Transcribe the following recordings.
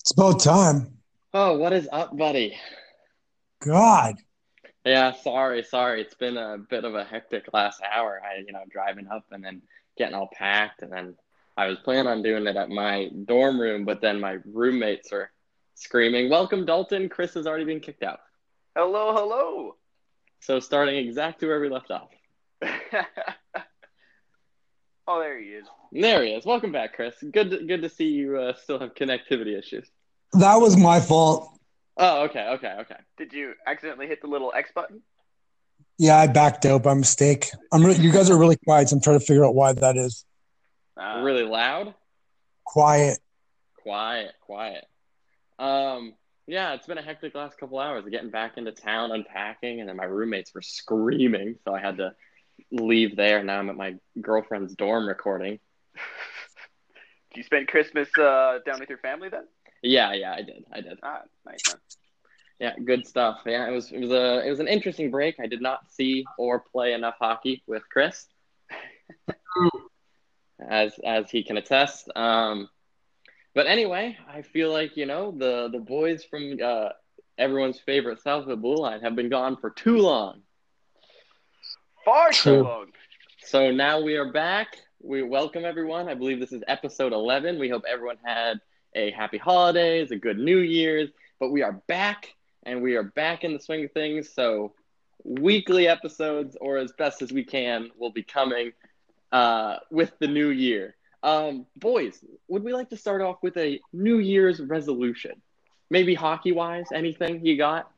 It's about time. Oh, what is up, buddy? God. Yeah, sorry, sorry. It's been a bit of a hectic last hour. I, you know, driving up and then getting all packed, and then I was planning on doing it at my dorm room, but then my roommates are screaming, "Welcome, Dalton! Chris has already been kicked out." Hello, hello. So starting exactly where we left off. oh, there he is. There he is. Welcome back, Chris. Good, to, good to see you uh, still have connectivity issues. That was my fault. Oh, okay, okay, okay. Did you accidentally hit the little X button? Yeah, I backed out by mistake. I'm re- you guys are really quiet, so I'm trying to figure out why that is. Uh, really loud. Quiet. Quiet, quiet. Um, yeah, it's been a hectic last couple hours. Getting back into town, unpacking, and then my roommates were screaming, so I had to leave there. Now I'm at my girlfriend's dorm recording. Did you spend Christmas uh, down with your family then? Yeah, yeah, I did. I did. Ah, nice man. Yeah, good stuff. Yeah, it was it was a it was an interesting break. I did not see or play enough hockey with Chris, as as he can attest. Um, but anyway, I feel like you know the the boys from uh, everyone's favorite South of the Blue Line have been gone for too long. Far too long. So now we are back. We welcome everyone. I believe this is episode eleven. We hope everyone had a happy holidays, a good New Year's. But we are back and we are back in the swing of things. So weekly episodes, or as best as we can, will be coming uh, with the new year. Um, boys, would we like to start off with a New Year's resolution? Maybe hockey wise, anything you got?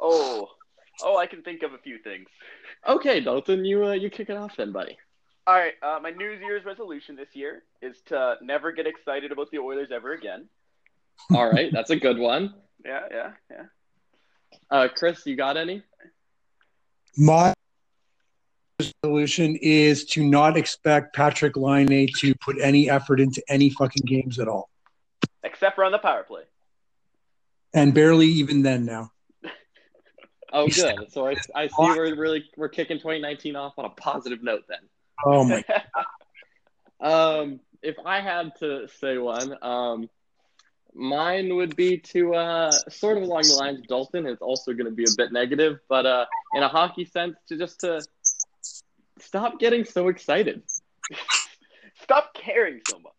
Oh, oh, I can think of a few things. Okay, Dalton, you uh, you kick it off then, buddy. All right, uh, my New Year's resolution this year is to never get excited about the Oilers ever again. All right, that's a good one. Yeah, yeah, yeah. Uh, Chris, you got any? My resolution is to not expect Patrik Laine to put any effort into any fucking games at all. Except for on the power play. And barely even then now. Oh, good. So I, I see we're really we're kicking 2019 off on a positive note then. Oh my. um, if I had to say one, um, mine would be to uh, sort of along the lines of Dalton. It's also going to be a bit negative, but uh, in a hockey sense, to just to stop getting so excited. stop caring so much.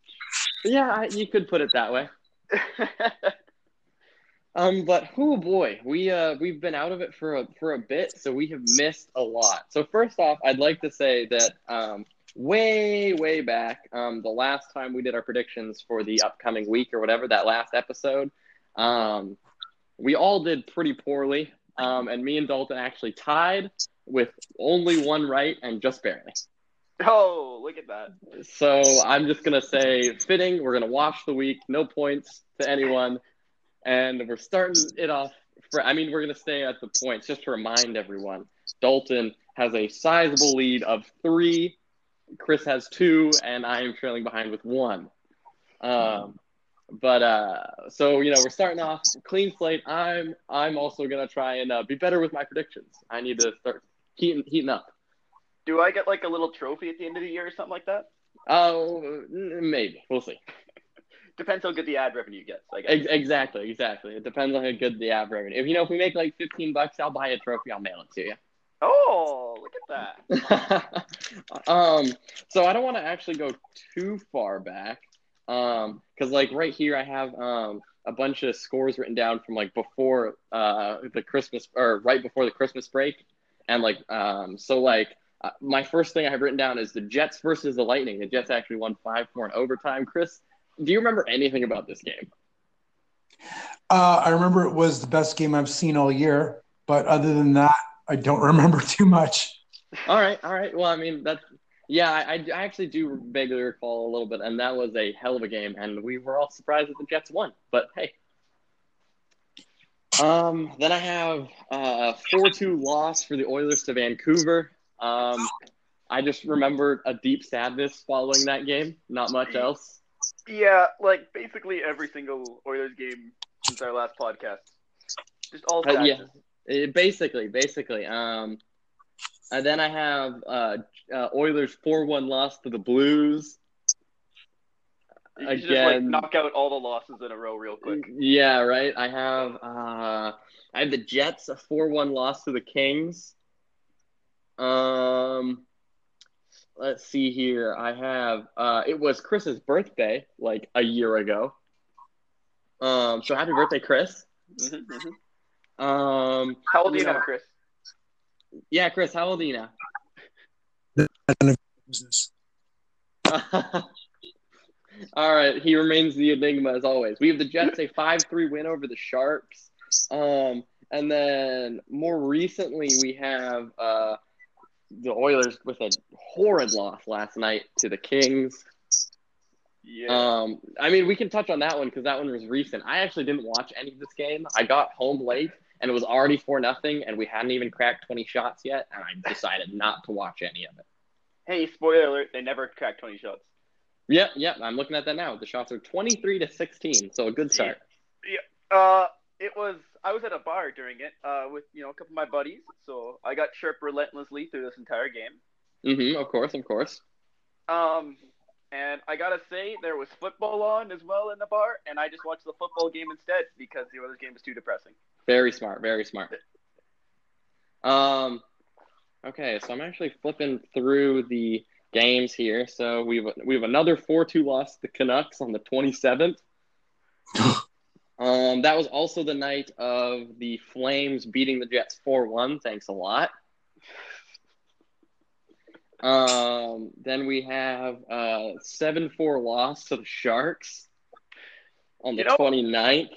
Yeah, you could put it that way. um, but oh boy, we uh we've been out of it for a for a bit, so we have missed a lot. So first off, I'd like to say that um way way back, um the last time we did our predictions for the upcoming week or whatever that last episode, um we all did pretty poorly. Um, and me and Dalton actually tied with only one right and just barely. Oh, look at that. So I'm just going to say fitting. We're going to wash the week. No points to anyone. And we're starting it off. For, I mean, we're going to stay at the points just to remind everyone. Dalton has a sizable lead of three. Chris has two, and I am trailing behind with one. Um, but uh, so you know, we're starting off clean slate. I'm I'm also gonna try and uh, be better with my predictions. I need to start heating heating up. Do I get like a little trophy at the end of the year or something like that? Oh, maybe we'll see. Depends how good the ad revenue gets. Ex- exactly, exactly. It depends on how good the ad revenue. If you know, if we make like fifteen bucks, I'll buy a trophy. I'll mail it to you. Oh, look at that. um, so I don't want to actually go too far back. Um, because like right here, I have um a bunch of scores written down from like before uh the Christmas or right before the Christmas break, and like um so like uh, my first thing I have written down is the Jets versus the Lightning. The Jets actually won five four in overtime. Chris, do you remember anything about this game? Uh, I remember it was the best game I've seen all year, but other than that, I don't remember too much. All right, all right. Well, I mean that's yeah, I, I actually do vaguely recall a little bit, and that was a hell of a game, and we were all surprised that the Jets won. But hey, um, then I have a four-two loss for the Oilers to Vancouver. Um, I just remember a deep sadness following that game. Not much else. Yeah, like basically every single Oilers game since our last podcast. Just all. Uh, yeah, it, basically, basically. Um, and then I have uh, uh, Oilers 4 1 loss to the Blues. You should just like Again. knock out all the losses in a row real quick. Yeah, right. I have uh I have the Jets a four one loss to the Kings. Um let's see here. I have uh it was Chris's birthday like a year ago. Um so happy birthday, Chris. Mhm, mhm. Um How old are you now, Chris? yeah, Chris, how old are you now? Business. All right, he remains the enigma as always. We have the Jets a five three win over the Sharks, um, and then more recently we have uh, the Oilers with a horrid loss last night to the Kings. Yeah. Um, I mean, we can touch on that one because that one was recent. I actually didn't watch any of this game. I got home late and it was already four nothing, and we hadn't even cracked twenty shots yet, and I decided not to watch any of it. hey, spoiler alert! They never cracked 20 shots. Yep, yep. I'm looking at that now. The shots are twenty three to sixteen, so a good start. Yeah. Uh, it was. I was at a bar during it. Uh, with you know a couple of my buddies. So I got chirped relentlessly through this entire game. Mm-hmm. Of course, of course. Um, and I gotta say there was football on as well in the bar, and I just watched the football game instead because the other game was too depressing. Very smart. Very smart. Um. Okay, so I'm actually flipping through the games here. So we've we have another four two loss to the Canucks on the 27th. um, that was also the night of the Flames beating the Jets four one. Thanks a lot. Um, then we have a seven four loss to the Sharks on the You know- 29th.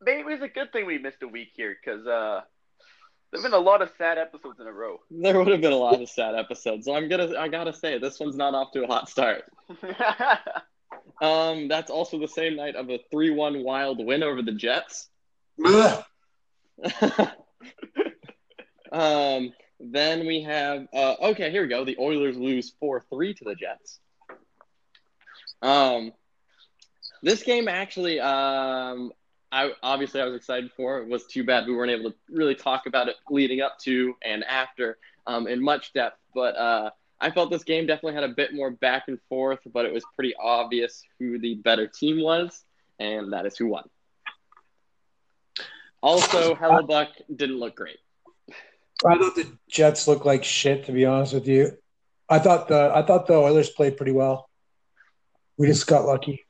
Maybe it was a good thing we missed a week here because uh, there've been a lot of sad episodes in a row. There would have been a lot of sad episodes. So I'm gonna I gotta say this one's not off to a hot start. Um, that's also the same night of a three-one wild win over the Jets. Um, then we have uh, okay, here we go. The Oilers lose four-three to the Jets. Um, this game actually, um, I obviously I was excited for. It was too bad we weren't able to really talk about it leading up to and after um, in much depth. But uh, I felt this game definitely had a bit more back and forth, but it was pretty obvious who the better team was, and that is who won. Also, Hellebuyck didn't look great. I thought the Jets looked like shit. To be honest with you, I thought the I thought the Oilers played pretty well. We just got lucky.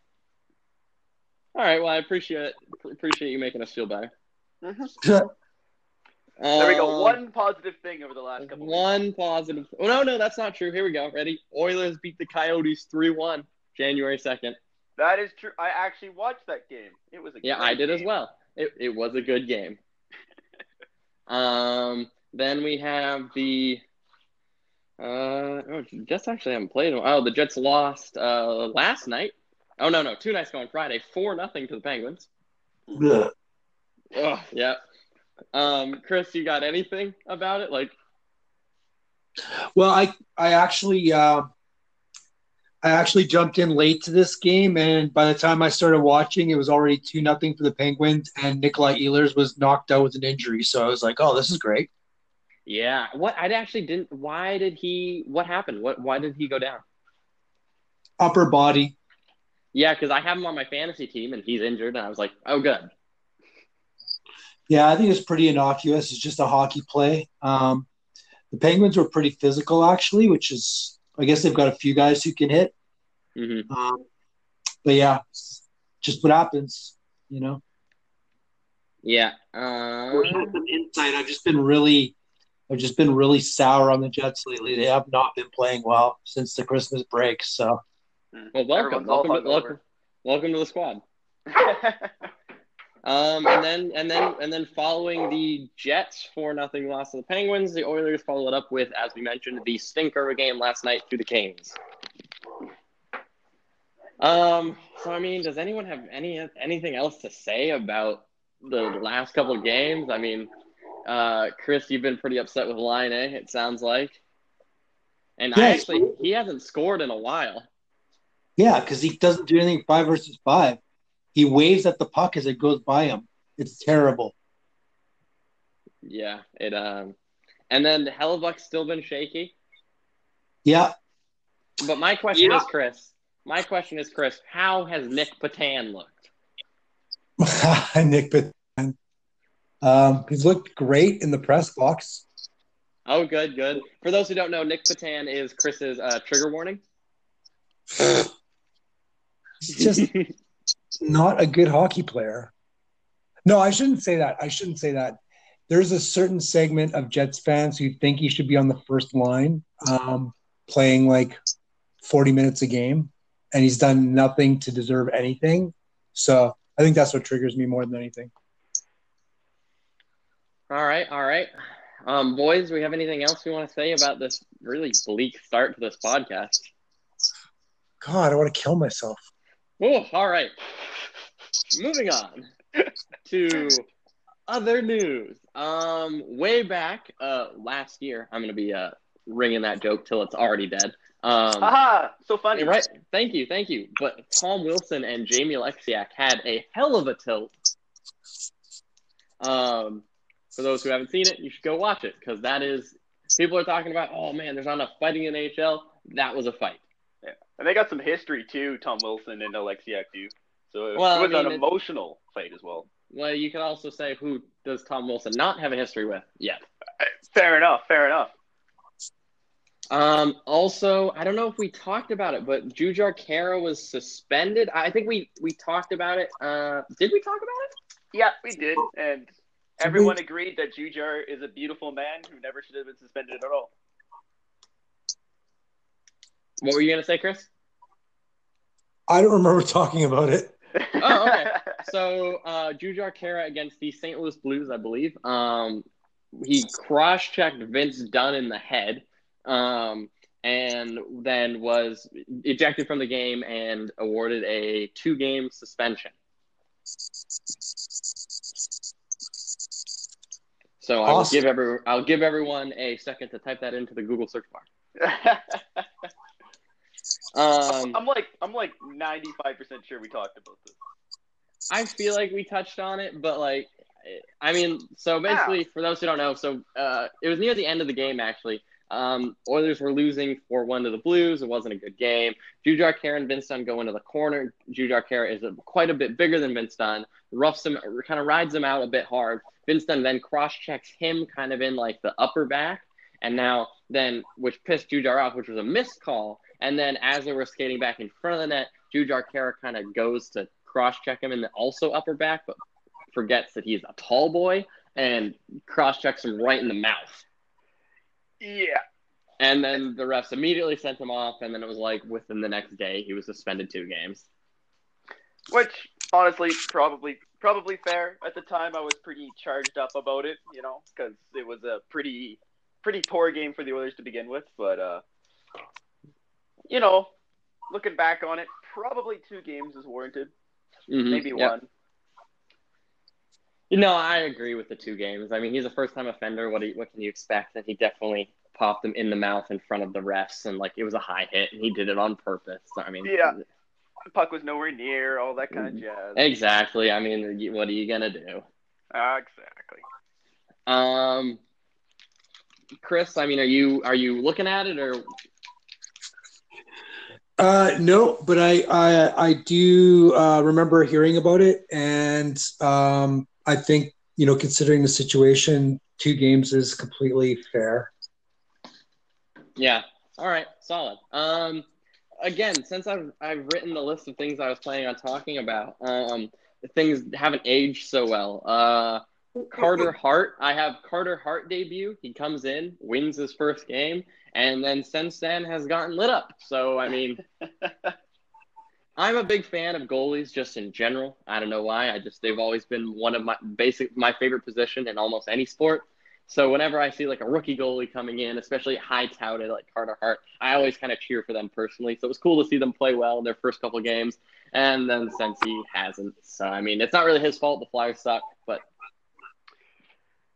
All right, well, I appreciate. Appreciate you making us feel better. Mm-hmm. there we go. Um, One positive thing over the last couple. weeks. One positive. Oh no, no, that's not true. Here we go. Ready? Oilers beat the Coyotes three one, January second. That is true. I actually watched that game. It was a Yeah, great I did as well. It it was a good game. um, then we have the. Uh, oh, Jets actually haven't played. in. Oh, the Jets lost uh last night. Oh no, no, two nights ago on Friday, four nothing to the Penguins. Ugh. Oh yeah. Um, Chris, you got anything about it? Like, Well, I I actually uh, I actually jumped in late to this game, and by the time I started watching, it was already two nothing for the Penguins, and Nikolaj Ehlers was knocked out with an injury. So I was like, oh, this is great. yeah. What I actually didn't. Why did he? What happened? What? Why did he go down? Upper body. Yeah, because I have him on my fantasy team and he's injured, and I was like, oh, good. Yeah, I think it's pretty innocuous. It's just a hockey play. Um, the Penguins were pretty physical, actually, which is, I guess they've got a few guys who can hit. hmm Um, but yeah, just what happens, you know. Yeah. Or Um, some insight. I've just been really, I've just been really sour on the Jets lately. They have not been playing well since the Christmas break. So well, welcome, Everyone's welcome, welcome, welcome to the squad. Um, and then and then and then following the Jets four nothing loss to the Penguins, the Oilers followed up with, as we mentioned, the stinker game last night to the Kings. Um, so I mean, does anyone have any anything else to say about the last couple of games? I mean, uh, Chris, you've been pretty upset with Line, eh? It sounds like. And I actually, he hasn't scored in a while. yeah, because he doesn't do anything five versus five. He waves at the puck as it goes by him. It's terrible. Yeah, it um, and then Hellebuyck's still been shaky. Yeah, But my question Yeah. is, Chris, my question is, Chris, how has Nic Petan looked? Nic Petan. Um, he's looked great in the press box. Oh, good, good. For those who don't know, Nic Petan is Chris's uh, trigger warning. He's just not a good hockey player. No, I shouldn't say that. I shouldn't say that. There's a certain segment of Jets fans who think he should be on the first line, um, playing like 40 minutes a game, and he's done nothing to deserve anything. So I think that's what triggers me more than anything. All right, all right. Um, boys, we have anything else we want to say about this really bleak start to this podcast? God, I want to kill myself. Oh, all right. Moving on to other news. Um, way back uh, last year, I'm going to be uh, ringing that joke till it's already dead. Um, Haha, so funny. right. Thank you, thank you. But Tom Wilson and Jamie Oleksiak had a hell of a tilt. Um, for those who haven't seen it, you should go watch it because that is people are talking about. Oh man, there's not enough fighting in the NHL. That was a fight. Yeah. And they got some history too, Tom Wilson and Oleksiak do. So it, Well, it was I mean, an emotional fight as well. Well, you could also say who does Tom Wilson not have a history with yet? Fair enough, fair enough. Um, also, I don't know if we talked about it, but Jujhar Khaira was suspended. I think we we talked about it. Uh, did we talk about it? Yeah, we did. And everyone agreed that Jujhar is a beautiful man who never should have been suspended at all. What were you gonna say, Chris? I don't remember talking about it. Oh, okay. So uh, Jujhar Khaira against the St. Louis Blues, I believe. Um, he cross-checked Vince Dunn in the head, um, and then was ejected from the game and awarded a two-game suspension. So I will Awesome. give every I'll give everyone a second to type that into the Google search bar. Um, I'm like I'm like 95% sure we talked about this. I feel like we touched on it, but like, I mean, so basically, for those who don't know, so uh, it was near the end of the game actually. Um, Oilers were losing four one to the Blues. It wasn't a good game. Jujhar Khaira and Vince Dunn go into the corner. Jujhar Khaira is a, quite a bit bigger than Vince Dunn. Roughs him, kind of rides him out a bit hard. Vince Dunn then cross checks him kind of in like the upper back, and now then which pissed Jujhar off, which was a missed call. And then as they were skating back in front of the net, Jujhar Khaira kind of goes to cross check him in the also upper back, but forgets that he's a tall boy and cross checks him right in the mouth. Yeah. And then the refs immediately sent him off, and then it was like within the next day he was suspended two games. Which honestly probably probably fair. At the time I was pretty charged up about it, you know, cuz it was a pretty pretty poor game for the Oilers to begin with, but uh you know, looking back on it, probably two games is warranted. Mhm, Maybe yep. one. No, I agree with the two games. I mean, he's a first-time offender. What do you, what can you expect? And he definitely popped him in the mouth in front of the refs, and like it was a high hit, and he did it on purpose. So, I mean, Yeah. The puck was nowhere near, all that kind of jazz. exactly. I mean, what are you gonna do? Exactly. Um, Chris, I mean, are you are you looking at it or? Uh, no, but I I, I do uh, remember hearing about it, and um, I think you know, considering the situation, two games is completely fair. Yeah. All right. Solid. Um, again, since I've I've written the list of things I was planning on talking about, um, things haven't aged so well. Uh, Carter Hart. I have Carter Hart debut. He comes in, wins his first game, and then since then has gotten lit up. So I mean, I'm a big fan of goalies just in general. I don't know why. I just they've always been one of my basic my favorite position in almost any sport. So whenever I see like a rookie goalie coming in, especially high touted like Carter Hart, I always kind of cheer for them personally. So it was cool to see them play well in their first couple games. And then since he hasn't, so I mean, it's not really his fault. The Flyers suck, but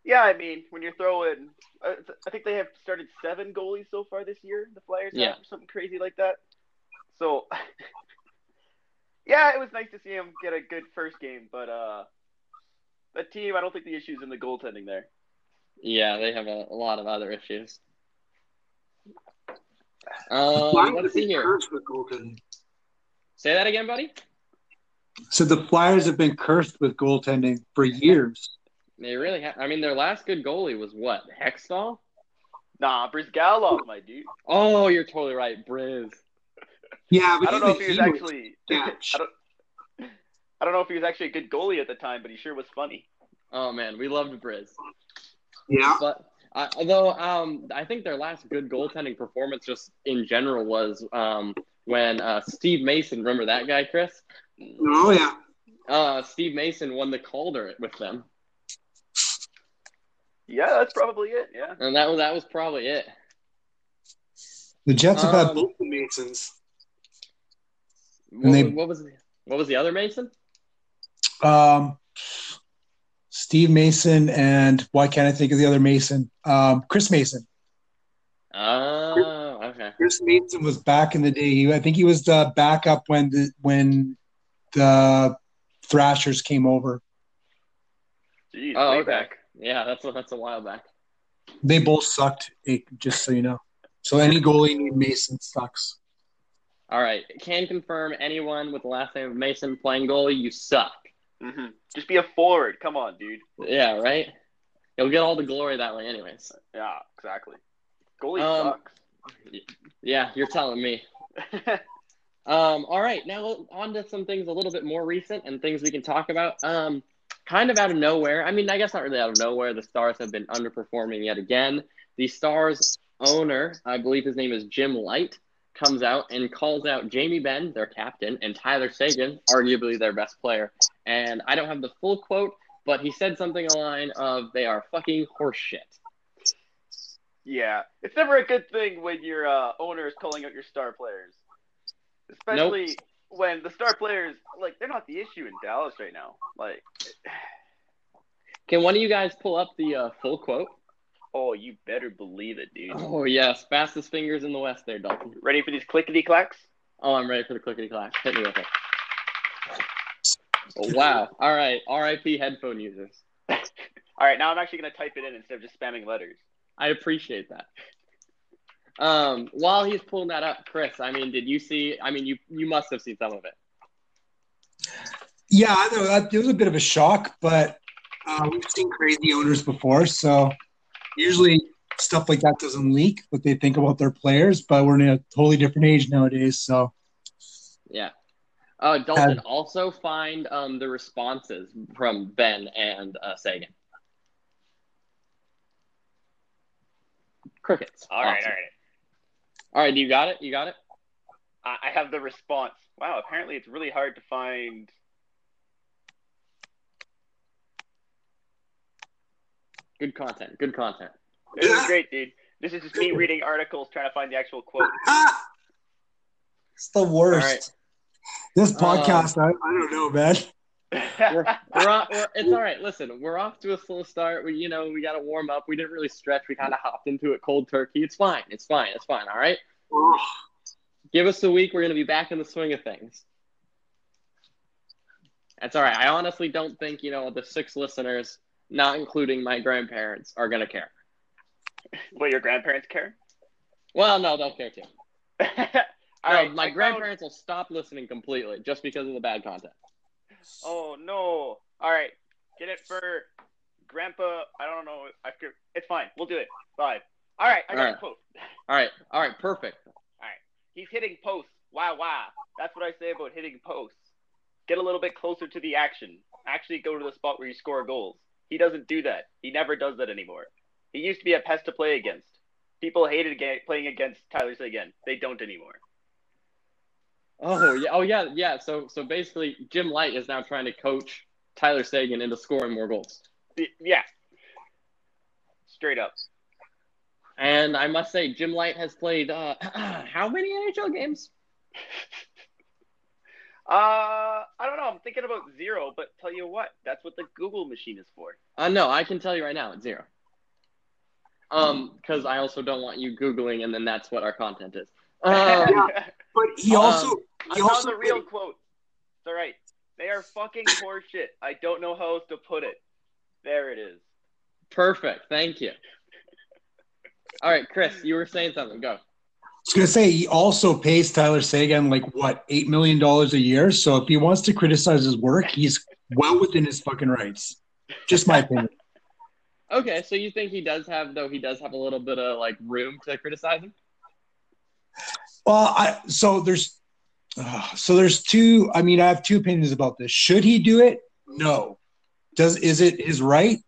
Yeah, I mean, when you're throwing, uh, I think they have started seven goalies so far this year. The Flyers Yeah. have something crazy like that. So, yeah, it was nice to see him get a good first game, but uh, that team, I don't think the issues in the goaltending there. yeah, they have a, a lot of other issues. Um, let's see here. Say that again, buddy. So the Flyers have been cursed with goaltending for years. They really have. I mean, their last good goalie was what? Hextall? Nah, Bryzgalov, my dude. Oh, you're totally right, Briz. Yeah, but I don't know if even he was actually. sketch. I don't. I don't know if he was actually a good goalie at the time, but he sure was funny. Oh man, we loved Briz. Yeah. But uh, although um, I think their last good goaltending performance, just in general, was um, when uh, Steve Mason. Remember that guy, Chris? Oh yeah. Uh, Steve Mason won the Calder with them, Yeah, that's probably it. Yeah. and that was that was probably it. The Jets have had Um, both the Masons. What, they- what was what was the other Mason? Um, Steve Mason and why can't I think of the other Mason? Um, Chris Mason. Oh, okay. Chris Mason was back in the day. He, I think he was the backup when the when the Thrashers came over. Jeez, Oh, way okay. back. Yeah, that's a, that's a while back. They both sucked. eh, Just so you know. So any goalie named Mason sucks. All right, can confirm anyone with the last name of Mason playing goalie, you suck. hmm Just be a forward. Come on, dude. Yeah, right. You'll get all the glory that way, anyways. Yeah, exactly. Goalie Um, Yeah, you're telling me. Um, all right, now on to some things a little bit more recent and things we can talk about. Um, kind of out of nowhere. I mean, I guess not really out of nowhere. The Stars have been underperforming yet again. The Stars owner, I believe his name is Jim Lites, comes out and calls out Jamie Benn, their captain, and Tyler Seguin, arguably their best player. And I don't have the full quote, but he said something a line of "They are fucking horseshit." yeah, it's never a good thing when your uh, owner is calling out your star players, especially when the star players like they're not the issue in Dallas right now. Like, Can one of you guys pull up the uh, full quote? oh, you better believe it, dude. Oh yes, fastest fingers in the West, there, Dalton. Ready for these clickety clacks? Oh, I'm ready for the clickety clacks. Hit me with it. Oh, wow. All right. RIP headphone users. All right, now I'm actually gonna type it in instead of just spamming letters. I appreciate that. Um, while he's pulling that up, Chris, I mean, did you see? I mean, you you must have seen some of it. Yeah, I know that it was a bit of a shock, but uh, we've seen crazy owners before, so usually stuff like that doesn't leak what they think about their players. But we're in a totally different age nowadays, so Yeah. Uh, Dalton, also find um, the responses from Benn and uh, Seguin. Crickets. All right, Awesome. all right. All right. You got it. You got it. I I have the response. Wow, apparently it's really hard to find. Good content. Good content. This is great, dude. This is just me reading articles trying to find the actual quote. it's the worst. All right. This Um, podcast, I, I don't know, man. We're, we're, off, we're it's all right. Listen, we're off to a slow start. We, you know, we got to warm up. We didn't really stretch. We kind of hopped into it cold turkey. It's fine. It's fine. It's fine. All right. Give us a week. We're gonna be back in the swing of things. That's all right. I honestly don't think you know the six listeners, not including my grandparents, are gonna care. Will your grandparents care? Well, no, they'll care too. All No, right, my I found- grandparents will stop listening completely just because of the bad content. Oh no! All right, get it for Grandpa. I don't know. I forget- it's fine. We'll do it. Five. All right, I got All a right. quote. All right. All right. Perfect. All right, he's hitting posts. Wow, wow. That's what I say about hitting posts. Get a little bit closer to the action. Actually, go to the spot where you score goals. He doesn't do that. He never does that anymore. He used to be a pest to play against. People hated playing against Tyler Seguin. They don't anymore. Oh yeah. Oh yeah. Yeah. So so basically, Jim Lites is now trying to coach Tyler Seguin into scoring more goals. Yeah. Straight up. And I must say, Jim Lites has played uh, how many NHL games? Uh, I don't know. I'm thinking about zero, but tell you what, that's what the Google machine is for. Uh, no, I can tell you right now, it's zero. Um, because I also don't want you googling, and then that's what our content is. Um, Yeah. But he Um, also I he found the real quote. It's all right. They are fucking horseshit. I don't know how else to put it. There it is. perfect. Thank you. All right, Chris, you were saying something. Go. I was gonna say he also pays Tyler Seguin like what eight million dollars a year. So if he wants to criticize his work, he's well within his fucking rights. Just my opinion. Okay, so you think he does have though he does have a little bit of like room to criticize him? Well, I so there's uh, so there's two. I mean, I have two opinions about this. Should he do it? No. Does is it his right?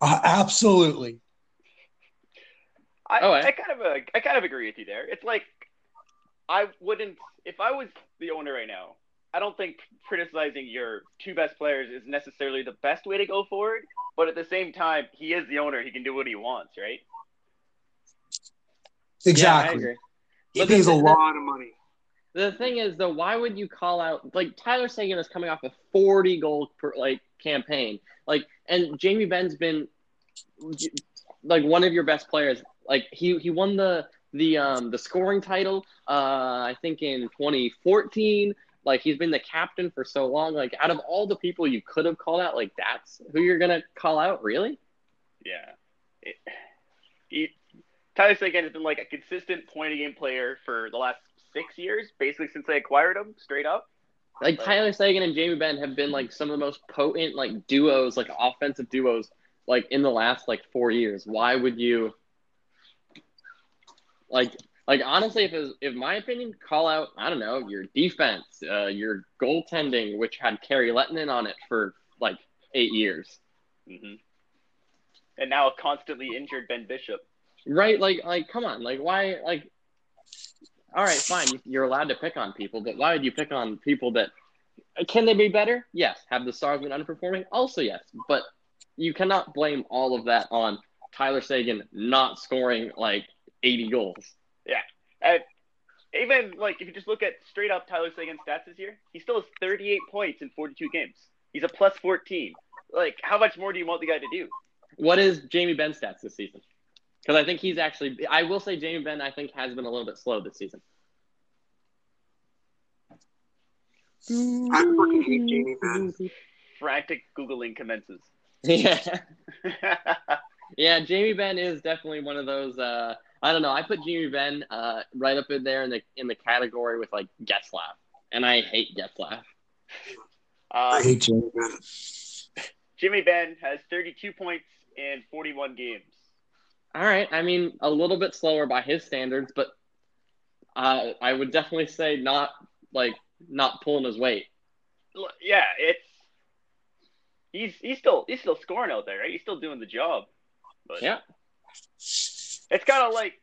Uh, absolutely. I, Oh, I- I kind of uh, I kind of agree with you there. It's like I wouldn't if I was the owner right now. I don't think criticizing your two best players is necessarily the best way to go forward. But at the same time, he is the owner. He can do what he wants, right? Exactly. agree. he But pays a lot of money. The thing is, though, why would you call out like Tyler Seguin is coming off a forty goal per like campaign, like, and Jamie Benn's been like one of your best players. Like he he won the the um the scoring title, uh, I think in 2014. Like he's been the captain for so long. Like out of all the people you could have called out, like that's who you're gonna call out, really? Yeah. It, he, Tyler Seguin has been like a consistent point a game player for the last six years, basically since they acquired him, straight up. Like Like- Tyler Seguin and Jamie Benn have been like some of the most potent like duos, like offensive duos, like in the last like four years. Why would you like like honestly if was, if my opinion, call out, I don't know, your defense, uh, your goaltending, which had Kari Lehtonen on it for like eight years. hmm And now a constantly injured Ben Bishop. Right? Like like come on, like why like all right, fine, you- you're allowed to pick on people, but why would you pick on people that can they be better? Yes. Have the stars been underperforming? Also yes. But you cannot blame all of that on Tyler Seguin not scoring like 80 goals. Yeah. And even like if you just look at straight up Tyler Seguin's stats this year, he still has 38 points in 42 games. He's a plus 14. Like, how much more do you want the guy to do? What is Jamie Benn stats this season? Because I think he's actually, I will say Jamie Benn, I think, has been a little bit slow this season. I fucking hate Jamie Benn. Frantic googling commences. Yeah. Yeah, Jamie Benn is definitely one of those. Uh, I don't know. I put Jamie Benn uh, right up in there in the in the category with like Getzlaf, and I hate Getzlaf. I Um, hate Jamie Benn. Jimmy Benn has 32 points in 41 games. All right, I mean a little bit slower by his standards, but uh, I would definitely say not like not pulling his weight. Yeah, it's he's he's still he's still scoring out there, right? He's still doing the job. But Yeah. it's kind of like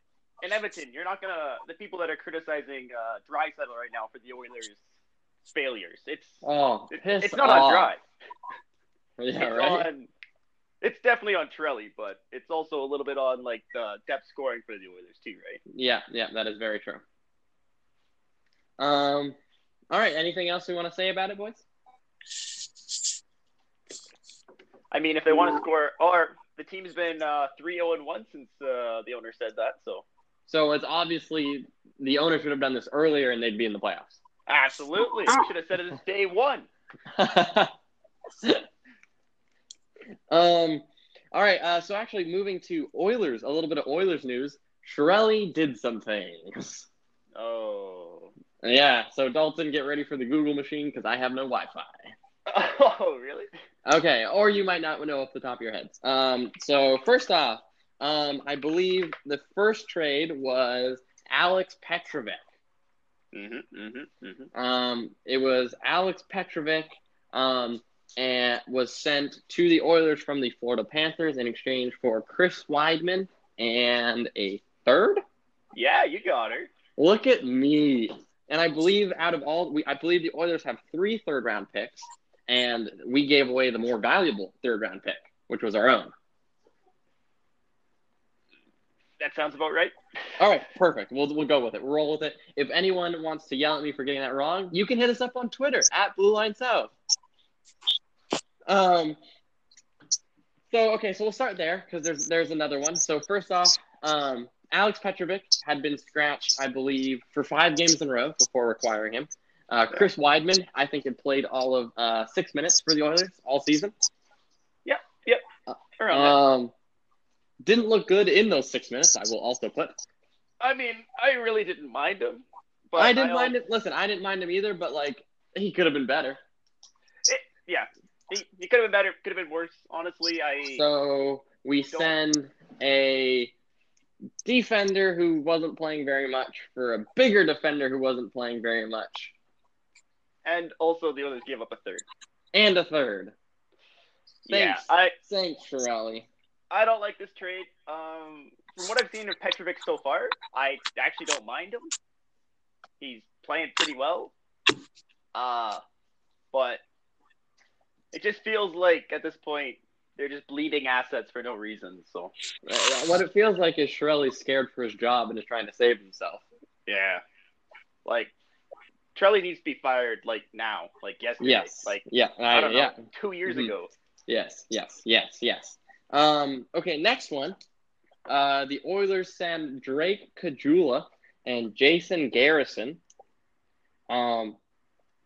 in Edmonton. You're not gonna the people that are criticizing uh, Draisaitl right now for the Oilers' failures. It's Oh, it- it's not off. on Dry. Yeah, it's right. on. It's definitely on Trelly, but it's also a little bit on like the depth scoring for the Oilers too, right? Yeah, yeah, that is very true. Um, all right. Anything else we want to say about it, boys? I mean, if they want to score, or the team's been uh, three zero and one since uh, the owner said that, so So it's obviously the owner should have done this earlier, and they'd be in the playoffs. absolutely should have said it as day one. um, all right. Uh, so actually, moving to Oilers, a little bit of Oilers news. Chiarelli did some things. Oh, Yeah. So Dalton, get ready for the Google machine because I have no Wi-Fi. oh, really? Okay, or you might not know off the top of your heads. Um, so first off, um, I believe the first trade was Alex Petrovic. Mm-hmm. Mm-hmm. Mm-hmm. Um, it was Alex Petrovic, um, and was sent to the Oilers from the Florida Panthers in exchange for Chris Wideman and a third. Yeah, you got her. Look at me. And I believe out of all, we, I believe the Oilers have three third round picks, and we gave away the more valuable third round pick, which was our own. That sounds about right. All right, perfect. We'll, we'll go with it. We'll roll with it. If anyone wants to yell at me for getting that wrong, you can hit us up on Twitter at Blue Line South. Um. So okay, so we'll start there because there's there's another one. So first off, um, Alex Petrovic had been scratched, I believe, for five games in a row before requiring him. Uh, Chris Wideman, I think, had played all of uh, six minutes for the Oilers all season. Around that. Um, didn't look good in those six minutes. I will also put. I mean, I really didn't mind him. But I didn't al- mind it. Listen, I didn't mind him either, but like he could have been better. Yeah, he, could have been better. Could have been worse. Honestly, I So we Don't- send a defender who wasn't playing very much for a bigger defender who wasn't playing very much, and also the others gave up a third. and a third. Yeah, Thanks. I Thanks, Chiarelli. I don't like this trade. Um, from what I've seen of Petrovic so far, I actually don't mind him. He's playing pretty well. Uh, but it just feels like at this point they're just bleeding assets for no reason. So What it feels like is Chiarelli's scared for his job and is trying to save himself. yeah, like Trelly needs to be fired like now, like yesterday, Yes. like yeah. I don't know, yeah. two years Mhm. ago. Yes, yes, yes, yes. Um, okay, next one. Uh, the Oilers send Drake Caggiula and Jason Garrison um,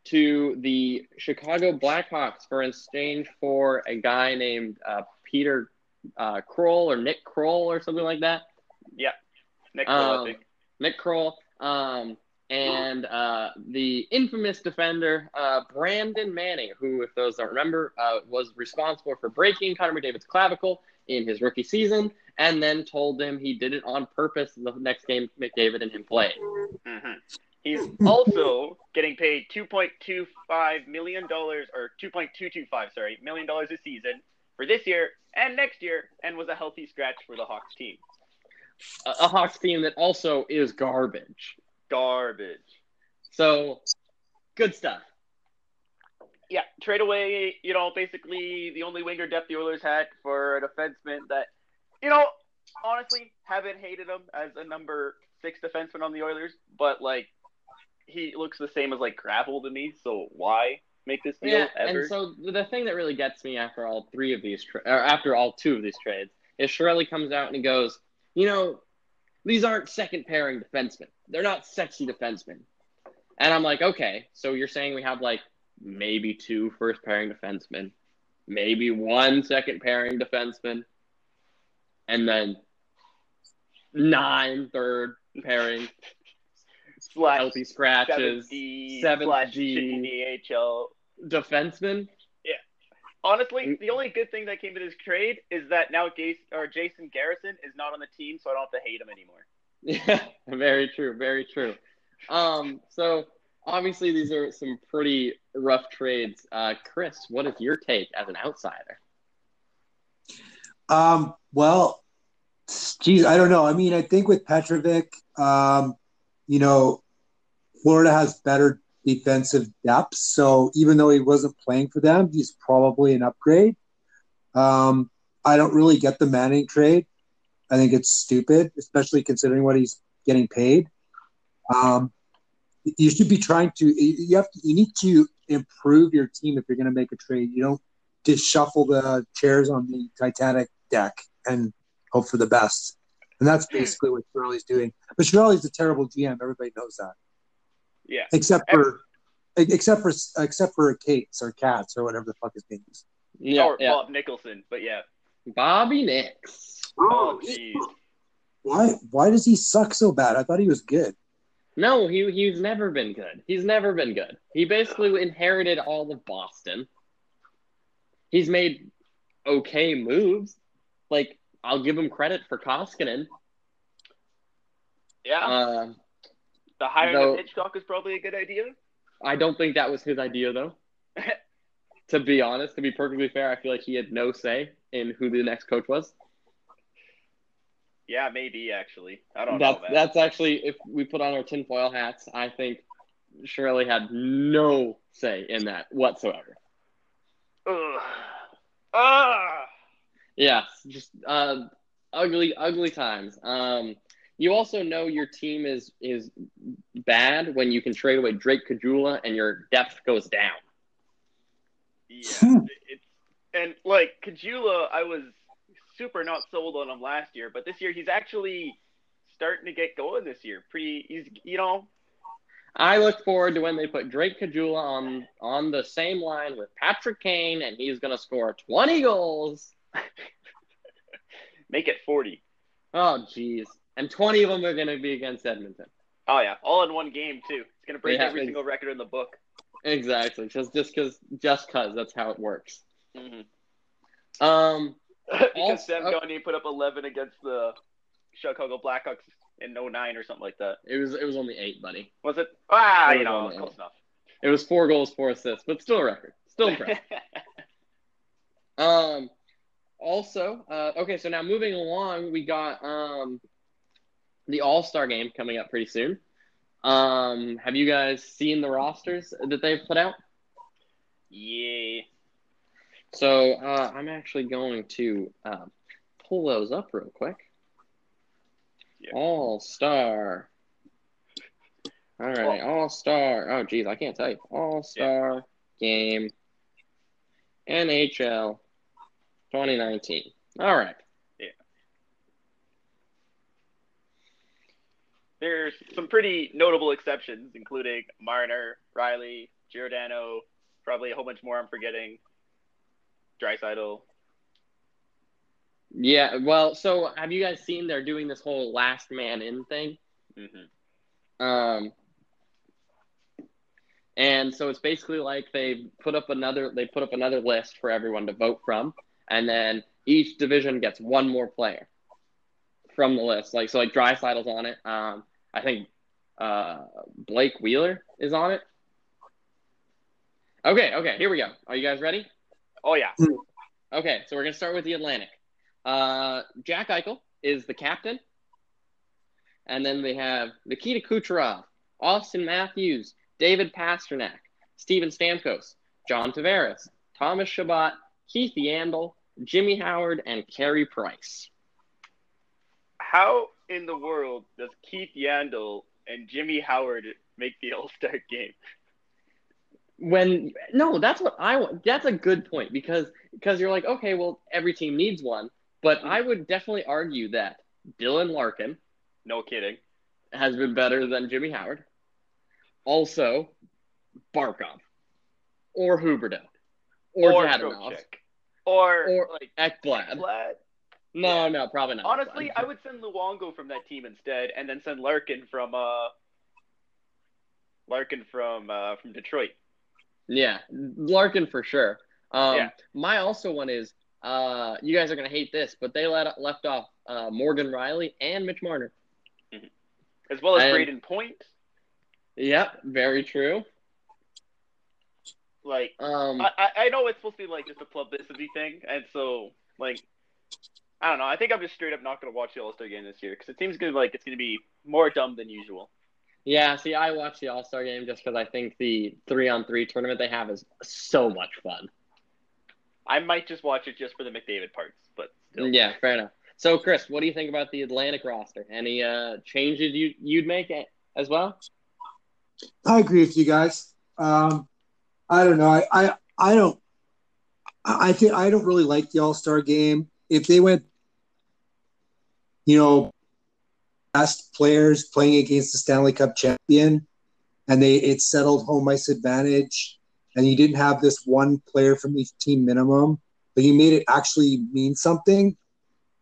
to the Chicago Blackhawks for exchange for a guy named uh, Peter uh, Kroll or Nick Kroll or something like that. Yeah, Nick, I Um, think. Nick Kroll, um, and uh, the infamous defender uh, Brandon Manning, who, if those don't remember, uh, was responsible for breaking Connor McDavid's clavicle in his rookie season, and then told him he did it on purpose the next game McDavid and him played. hmm He's hmm. also getting paid two point two five million dollars or two point two two five, sorry, million dollars a season for this year and next year, and was a healthy scratch for the Hawks team. A, a Hawks team that also is garbage. Garbage. So, good stuff. Yeah, trade away. You know, basically the only winger depth the Oilers had for a defenseman that, you know, honestly haven't hated him as a number six defenseman on the Oilers, but like he looks the same as like gravel to me. So why make this deal Yeah, ever? and so the thing that really gets me after all three of these, tra- or after all two of these trades, is Shirley comes out and he goes, you know, these aren't second pairing defensemen. They're not sexy defensemen. And I'm like, okay, so you're saying we have like maybe two first pairing defensemen, maybe one second pairing defenseman, and then nine third pairing slash healthy scratches 7D seventh slash G. shitty DHL. defenseman. Yeah. Honestly, Mm. the only good thing that came to this trade is that now Gaze, or Jason Garrison is not on the team, so I don't have to hate him anymore. Yeah, very true, very true. Um, so obviously these are some pretty rough trades. Uh, Chris, what is your take as an outsider? Um, well, geez, I don't know. I mean, I think with Petrovic, um, you know, Florida has better defensive depth. So even though he wasn't playing for them, he's probably an upgrade. Um, I don't really get the Manning trade. I think it's stupid, especially considering what he's getting paid. Um, you should be trying to. You have to. You need to improve your team if you're going to make a trade. You don't just shuffle the chairs on the Titanic deck and hope for the best. And that's mm-hmm. basically what Shirley's doing. But Shirley's a terrible GM. Everybody knows that, Yeah. except for except for except for Kate's or Cats or whatever the fuck his name is. Yeah, or yeah. Bob Nicholson, but yeah. Bobby Nix. Oh, oh jeez. why why does he suck so bad? I thought he was good. No, he he's never been good. He's never been good. He basically inherited all of Boston. He's made okay moves. Like I'll give him credit for Koskinen. Yeah. Uh, the hiring though- of Hitchcock is probably a good idea. I don't think that was his idea, though. to be honest, to be perfectly fair, I feel like he had no say in who the next coach was. Yeah, maybe actually. I don't That's know. Man. that's actually if we put on our tinfoil hats, I think Shirley had no say in that whatsoever. Ugh. Ah. Yeah, just uh, ugly, ugly times. Um, you also know your team is is bad when you can trade away Drake Caggiula and your depth goes down. Yeah. it's and like Caggiula, I was super not sold on him last year, but this year he's actually starting to get going. This year, pretty. He's you know I look forward to when they put Drake Caggiula on on the same line with Patrick Kane, and he's going to score 20 goals. make it forty. Oh, jeez. and 20 of them are going to be against Edmonton. Oh yeah, all in one game too. It's gonna break Yeah, every single record in the book. Exactly, just just because just cause that's how it works. Mm-hmm. Um, because Also- Sam Gagner put up 11 against the Chicago Blackhawks in 09 or something like that. it was it was only eight, buddy. Was it? Ah, It you know, close eight. enough. It was four goals, four assists, but still a record, still impressive. Um, also, uh, okay, so now moving along, we got um, the All Star game coming up pretty soon. Um, have you guys seen the rosters that they've put out? yeah. So uh, I'm actually going to uh, pull those up real quick. Yeah. All Star. All right, All Star. Oh, geez, I can't type. All Star game. NHL 2019. All right. Yeah. There's some pretty notable exceptions, including Marner, Rielly, Giordano, probably a whole bunch more I'm forgetting. Draisaitl. Yeah, well, so have you guys seen they're doing this whole last man in thing? Mm-hmm. Um, and so it's basically like they put up another they put up another list for everyone to vote from, and then each division gets one more player from the list. Like so, like Draisaitl's on it. Um, I think uh, Blake Wheeler is on it. Okay, okay, here we go. Are you guys ready? Oh yeah. Okay, so we're gonna start with the Atlantic. Uh, Jack Eichel is the captain, and then they have Nikita Kucherov, Auston Matthews, David Pastrnak, Steven Stamkos, John Tavares, Thomas Chabot, Keith Yandle, Jimmy Howard, and Carey Price. How in the world does Keith Yandle and Jimmy Howard make the All Star game? When no, that's what I want. That's a good point because because you're like, okay, well, every team needs one, but hmm. I would definitely argue that Dylan Larkin No kidding. has been better than Jimmy Howard. Also, Barkov or Huberdeau or, Dadonov Trocheck. Or, Or- like Ekblad. Vlad. No, no, probably not. Honestly, Ekblad. I would send Luongo from that team instead, and then send Larkin from uh Larkin from uh from Detroit. yeah, Larkin for sure. Um, Yeah. My also one is uh, you guys are gonna hate this, but they let left off uh, Morgan Rielly and Mitch Marner. As well as And- Brayden Point. Yep, very true. Like Um, I, I- I know it's supposed to be like just a publicity thing, and so like I don't know. I think I'm just straight up not gonna watch the All Star game this year because it seems good. Like it's gonna be more dumb than usual. yeah, see, I watch the All Star game just because I think the three on three tournament they have is so much fun. I might just watch it just for the McDavid parts, but still. Yeah, fair enough. So, Chris, what do you think about the Atlantic roster? Any uh, changes you you'd make a- as well? I agree with you guys. Um, I don't know. I, I, I don't. I think I don't really like the All Star game. If they went, you know, best players playing against the Stanley Cup champion, and they it settled home ice advantage, and you didn't have this one player from each team minimum, but you made it actually mean something.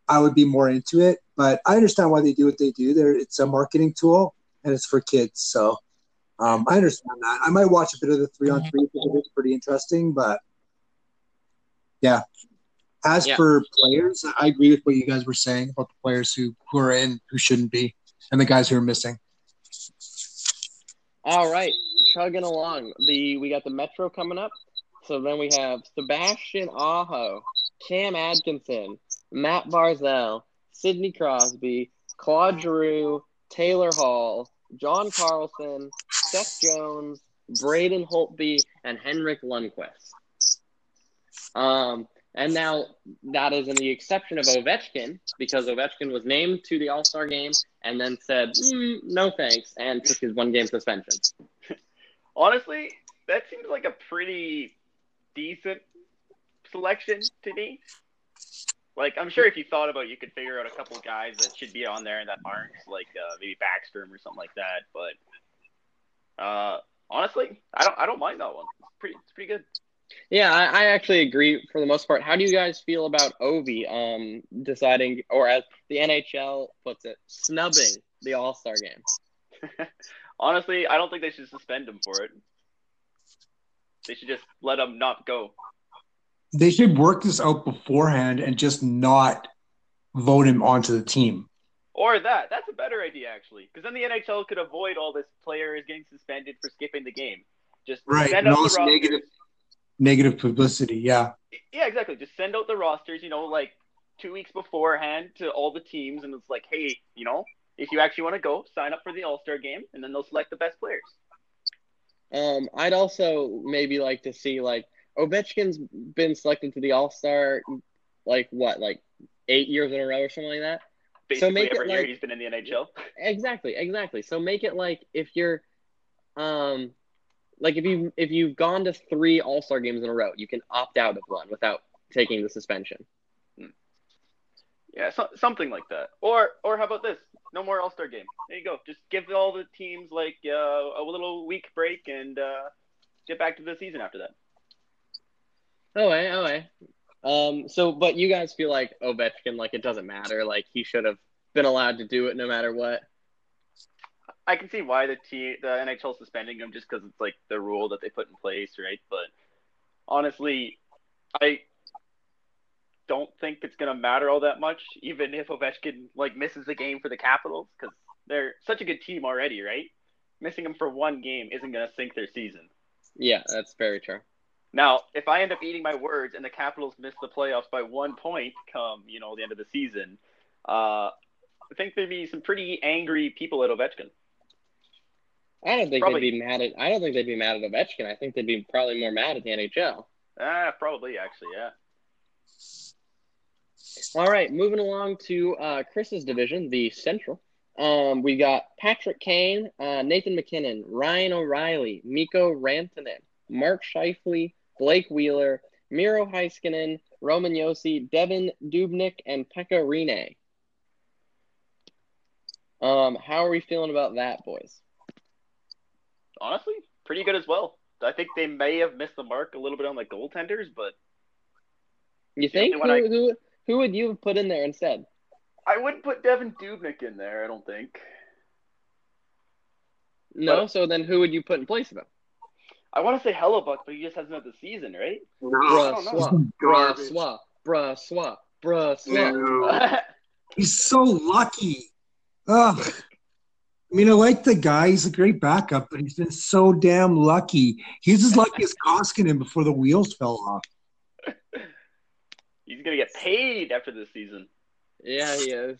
I would be more into it, but I understand why they do what they do. There, it's a marketing tool, and it's for kids. So um, I understand that. I might watch a bit of the three on three because it's pretty interesting, but yeah. As Yeah. for players, I agree with what you guys were saying about the players who, who are in who shouldn't be and the guys who are missing. All right, chugging along. The we got the Metro coming up. So then we have Sebastian Aho, Cam Atkinson, Matt Barzal, Sidney Crosby, Claude Giroux, Taylor Hall, John Carlson, Seth Jones, Braden Holtby, and Henrik Lundqvist. Um, and now that is in the exception of Ovechkin because Ovechkin was named to the All Star game and then said "Mm, no thanks and took his one game suspension. Honestly, that seems like a pretty decent selection to me. Like, I'm sure if you thought about it, you could figure out a couple guys that should be on there and that aren't, like uh, maybe Backstrom or something like that. But uh, honestly, I don't, I don't mind that one. It's pretty, it's pretty good. Yeah, I, I actually agree for the most part. How do you guys feel about Ovi um deciding, or as the NHL puts it, snubbing the All Star game? Honestly, I don't think they should suspend him for it. They should just let him not go. They should work this out beforehand and just not vote him onto the team. Or that. That's a better idea, actually. Because then the NHL could avoid all this players getting suspended for skipping the game. Just Right, send and out all the this rosters. negative- Negative publicity, yeah. Yeah, exactly. Just send out the rosters, you know, like two weeks beforehand to all the teams, and it's like, hey, you know, if you actually want to go, sign up for the All Star game, and then they'll select the best players. Um, I'd also maybe like to see like Ovechkin's been selected to the All Star, like what, like eight years in a row or something like that. Basically, make it every year like- he's been in the NHL. Exactly, exactly. So make it like if you're, um, like if you if you've gone to three All Star games in a row, you can opt out of one without taking the suspension. Yeah, so, something like that. Or, or how about this? No more All Star game. There you go. Just give all the teams like uh, a little week break and uh, get back to the season after that. Oh, eh, oh, eh. Um, so, but you guys feel like Ovechkin, like it doesn't matter, like he should have been allowed to do it no matter what. I can see why the T the NHL is suspending him just because it's like the rule that they put in place, right? But honestly, I don't think it's gonna matter all that much, even if Ovechkin like misses the game for the Capitals, because they're such a good team already, right? Missing him for one game isn't gonna sink their season. Yeah, that's very true. Now, if I end up eating my words and the Capitals miss the playoffs by one point come, you know, the end of the season, uh, I think there'd be some pretty angry people at Ovechkin. I don't think Probably- they'd be mad at. I don't think they'd be mad at Ovechkin. I think they'd be probably more mad at the NHL. Ah, probably actually, yeah. All right, moving along to uh, Chris's division, the Central. Um, we got Patrick Kane, uh, Nathan MacKinnon, Ryan O'Reilly, Mikko Rantanen, Mark Scheifele, Blake Wheeler, Miro Heiskanen, Roman Josi, Devan Dubnyk, and Pekka Rinne. Um, how are we feeling about that, boys? honestly pretty good as well. I think they may have missed the mark a little bit on the goaltenders, but You think who, I- who who would you have put in there instead? I wouldn't put Devan Dubnyk in there. I don't think. No, But- so then who would you put in place of him? I want to say Hellebuyck, but he just hasn't had the season, right? Bruh, don't know. swap, bruh, Garbage. swap, bruh, swap, bruh, swap. He's so lucky. Ugh. I mean, I like the guy. He's a great backup, but he's been so damn lucky. He's as lucky as Koskinen before the wheels fell off. He's gonna get paid after this season. Yeah, he is.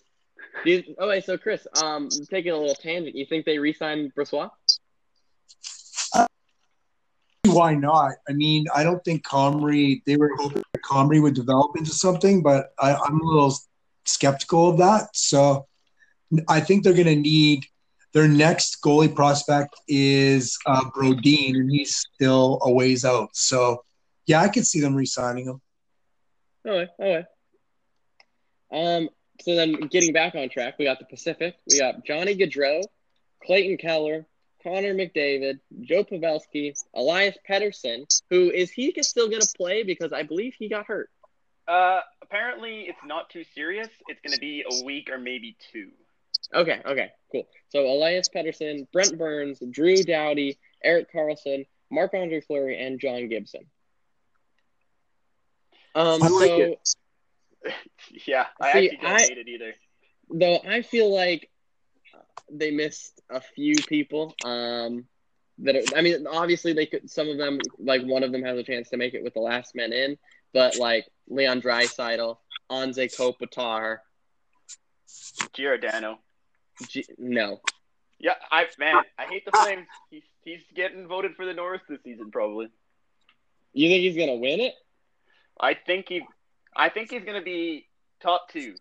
He's, oh wait, so Chris, um, taking a little tangent. You think they re-signed Brossoit? Why not? I mean, I don't think Comrie, they were hoping that Comrie would develop into something, but I, I'm a little skeptical of that. So I think they're going to need their next goalie prospect is uh, Brodeen, and he's still a ways out. So yeah, I could see them re signing him. Okay, okay. Um, so then getting back on track, we got the Pacific. We got Johnny Gaudreau, Clayton Keller, Connor McDavid, Joe Pavelski, Elias Pettersson. Who is he still going to play? Because I believe he got hurt. Uh, apparently it's not too serious. It's gonna be a week or maybe two. Okay, okay, cool. So Elias Pettersson, Brent Burns, Drew Doughty, Erik Karlsson, Mark Andre Fleury, and John Gibson. Um, I like so it. yeah, I See, actually don't I- hate it either. though I feel like they missed a few people. Um, that are, I mean, obviously they could. Some of them, like one of them, has a chance to make it with the last man in. But like Leon Draisaitl, Anze Kopitar, Giordano. G- no, Yeah, I man, I hate the Flames. He's he's getting voted for the Norris this season probably. you think he's gonna win it? I think he, I think he's gonna be top two.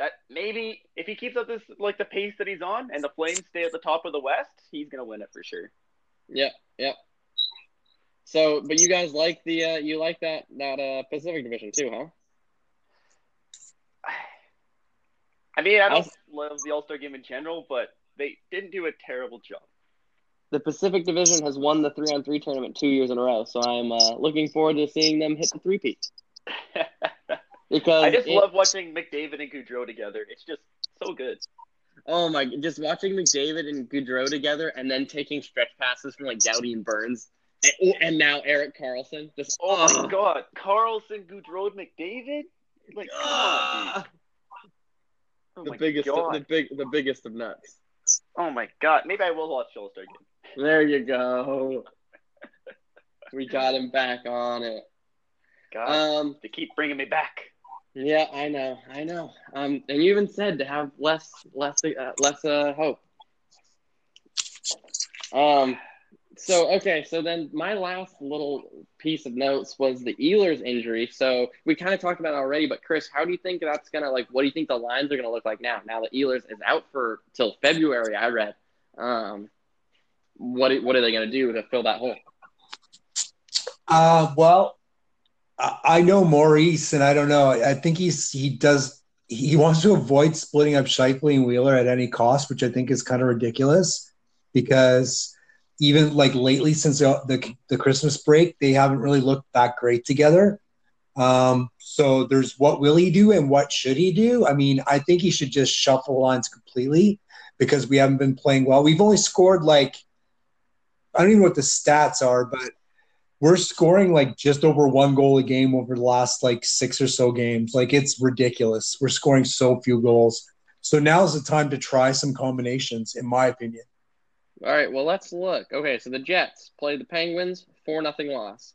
That maybe if he keeps up this like the pace that he's on, and the Flames stay at the top of the West, he's gonna win it for sure. Yep, yep. So, but you guys like the uh, you like that that uh, Pacific Division too, huh? I mean, I don't I'll- love the All Star game in general, but they didn't do a terrible job. the Pacific Division has won the three on three tournament two years in a row. So I'm uh, looking forward to seeing them hit the three peat. Because I just it- love watching McDavid and Gaudreau together. It's just so good. Oh my! Just watching McDavid and Gaudreau together, and then taking stretch passes from like Doughty and Burns, and, and now Erik Karlsson. Just Oh ugh. my god, Karlsson, Gaudreau, McDavid. Like, come on, dude. Ugh. Oh the biggest, god. the big, the biggest of nuts. Oh my god. Maybe I will watch All Star game. There you go. we got him back on it. God, Um, they keep bringing me back. Yeah, I know, I know. Um, and you even said to have less, less, uh, less uh, hope. Um, so okay, so then my last little piece of notes was the Ehlers injury. So we kind of talked about it already, but Chris, how do you think that's gonna like? What do you think the lines are gonna look like now? Now that Ehlers is out for till February, I read. Um, what what are they gonna do to fill that hole? Uh, well, I know Maurice, and I don't know. I think he's he does he wants to avoid splitting up Scheifele and Wheeler at any cost, which I think is kind of ridiculous because even like lately since the, the the Christmas break, they haven't really looked that great together. Um, so there's what will he do and what should he do? I mean, I think he should just shuffle lines completely because we haven't been playing well. We've only scored like I don't even know what the stats are, but we're scoring like just over one goal a game over the last like six or so games. Like it's ridiculous. We're scoring so few goals. So now's the time to try some combinations, in my opinion. All right, well let's look. Okay, so the Jets played the Penguins, four nothing loss.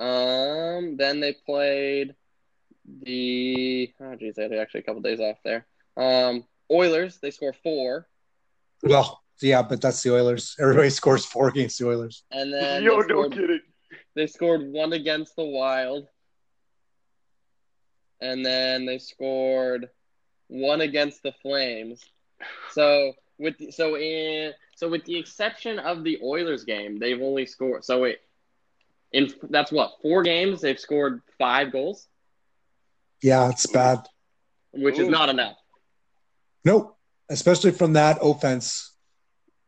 Um, then they played the oh geez, they had actually a couple days off there. Um, Oilers, they score four, Well, yeah, but that's the Oilers. Everybody scores four against the Oilers. and then Yo, they, no scored, kidding. They scored one against the Wild, and then they scored one against the Flames. So with the, so in so with the exception of the Oilers game, they've only scored. So it in that's what four games they've scored five goals, Yeah, it's bad. which is not enough. Nope. Especially from that offense.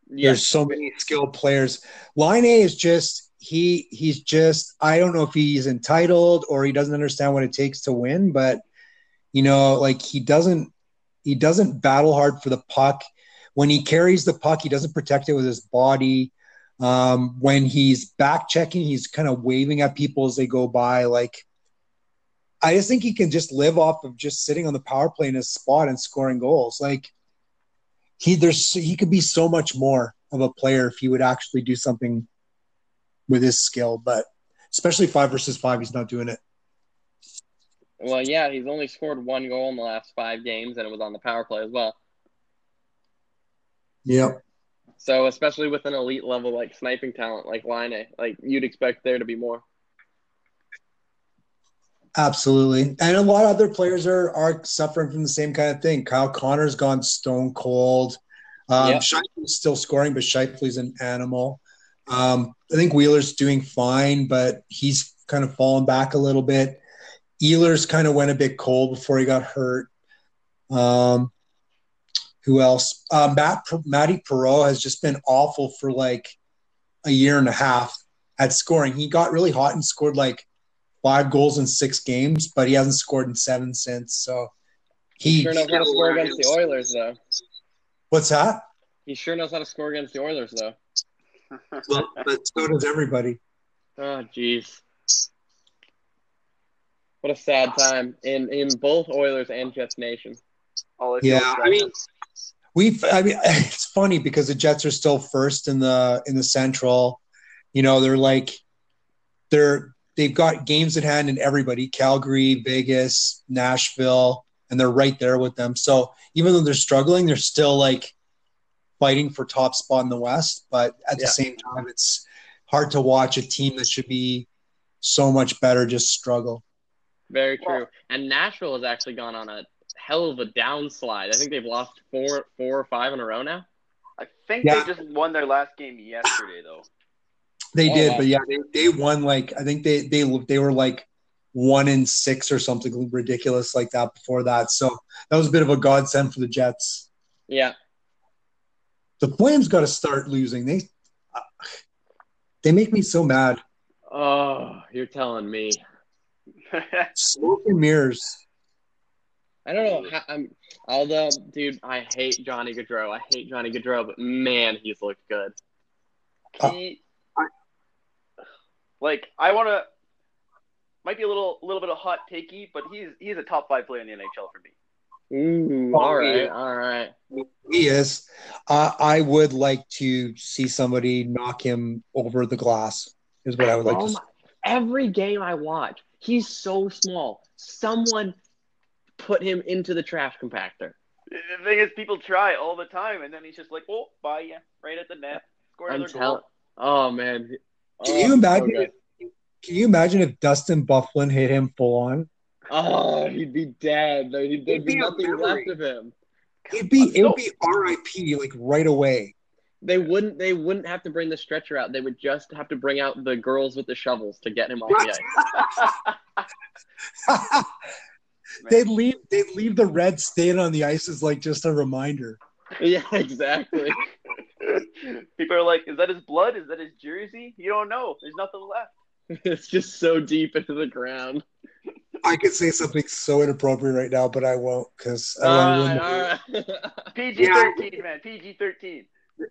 Yeah, There's so many skilled players. Line A is just he he's just I don't know if he's entitled or he doesn't understand what it takes to win, but you know, like he doesn't he doesn't battle hard for the puck. When he carries the puck, he doesn't protect it with his body. Um, when he's back checking, he's kind of waving at people as they go by. Like I just think he can just live off of just sitting on the power play in his spot and scoring goals. Like he there's he could be so much more of a player if he would actually do something with his skill, but especially five versus five, he's not doing it. well, yeah, he's only scored one goal in the last five games, and it was on the power play as well. Yep. So especially with an elite level like sniping talent like Laine, like you'd expect there to be more. Absolutely. And a lot of other players are are suffering from the same kind of thing. Kyle Connor's gone stone cold. Um, Yeah. Scheifele's still scoring, but Scheifele's an animal. Um, I think Wheeler's doing fine, but he's kind of fallen back a little bit. Ehlers kind of went a bit cold before he got hurt. Um, who else? Uh, Matt Matty Perreault has just been awful for like a year and a half at scoring. He got really hot and scored like five goals in six games, but he hasn't scored in seven since. So he Sure knows how to score against the Oilers though. What's that? He sure knows how to score against the Oilers though. Well, but so does everybody. Oh jeez. What a sad time in in both Oilers and Jets Nation. All I Yeah, I mean. We've, I mean, it's funny because the Jets are still first in the in the Central. You know, they're like, they're they've got games at hand in everybody: Calgary, Vegas, Nashville, and they're right there with them. So even though they're struggling, they're still like fighting for top spot in the West. But at the same time, it's hard to watch a team that should be so much better just struggle. Very true. And Nashville has actually gone on a hell of a downslide. I think they've lost four four or five in a row now. I think Yeah. they just won their last game yesterday, though. They Oh, did, wow. but yeah, they, they won like I think they they they were like one in six or something ridiculous like that before that. So that was a bit of a godsend for the Jets. Yeah. The Flames got to start losing. They, uh, they make me so mad. Oh, you're telling me. Smoke and mirrors. I don't know. How, I'm, although, dude, I hate Johnny Gaudreau. I hate Johnny Gaudreau, but man, he's looked good. Uh, he, like, I want to. Might be a little, little bit of hot takey, but he's he's a top five player in the NHL for me. Ooh, Oh, all right, yeah. all right. He is. Uh, I would like to see somebody knock him over the glass. Is what I would like Oh to. my, every game I watch, he's so small. Someone put him into the trash compactor. The thing is, people try all the time, and then he's just like, "Oh, bye, yeah, right at the net, score I'm another telling. goal." Oh man. Can Oh, you imagine? good. if, can you imagine if Dustin Byfuglien hit him full on? Oh, he'd be dead. There'd, there'd be be nothing left of him. It'd be it would be R.I.P. like right away. They wouldn't. They wouldn't have to bring the stretcher out. They would just have to bring out the girls with the shovels to get him off the ice. they'd leave they'd leave the red stain on the ice as like just a reminder. Yeah, exactly. people are like, "Is that his blood? Is that his jersey?" You don't know. There's nothing left. it's just so deep into the ground. I could say something so inappropriate right now, but I won't because I All right, to all right. PG thirteen, man. PG thirteen.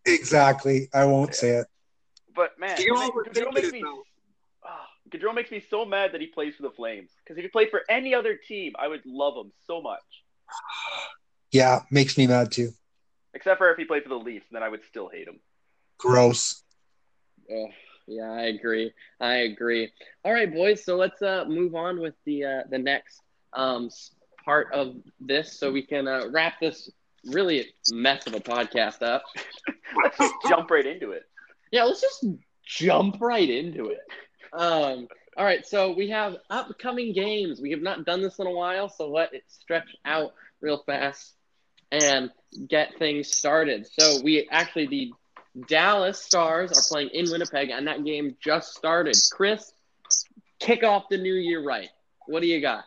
exactly. I won't say it. But man, You're Gaudreau overthinking makes me. though. ah, Gaudreau makes me so mad that he plays for the Flames. Because if he played for any other team, I would love him so much. Yeah, makes me mad too. Except for if he played for the Leafs, then I would still hate him. Gross. Oh, yeah, I agree. I agree. All right, boys. So let's uh, move on with the uh, the next um, part of this, so we can uh, wrap this really mess of a podcast up. Let's just jump right into it. Yeah, let's just jump right into it. Um, all right, so we have upcoming games. We have not done this in a while, so let it stretch out real fast and get things started. So we actually the Dallas Stars are playing in Winnipeg, and that game just started. Chris, kick off the new year right. What do you got?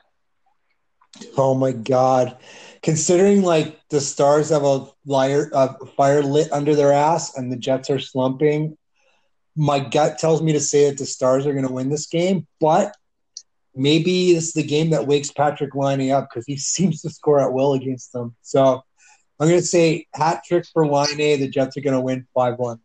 Oh my god. Considering like the stars have a liar uh, fire lit under their ass and the Jets are slumping, my gut tells me to say that the stars are going to win this game, but maybe this is the game that wakes Patrik Laine up because he seems to score at will against them. So I'm going to say hat trick for Laine. The Jets are going to win 5 1.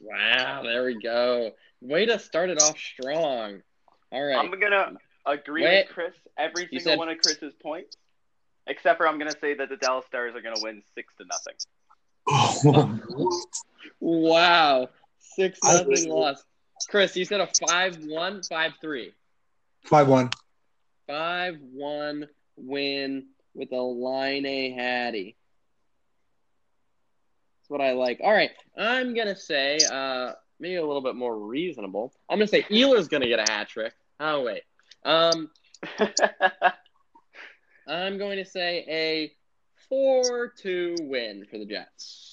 Wow, there we go. Way to start it off strong. All right. I'm gonna agree Wait. with Chris every single said- one of Chris's points, except for I'm gonna say that the Dallas Stars are gonna win six to nothing. Oh, Wow. Six I nothing loss. Chris, you said a 5 1, 5 3. 5 1. 5 1 win with a Laine Hattie. That's what I like. All right. I'm going to say, uh, maybe a little bit more reasonable. I'm going to say Ehlers going to get a hat trick. Oh, wait. Um, I'm going to say a 4 2 win for the Jets.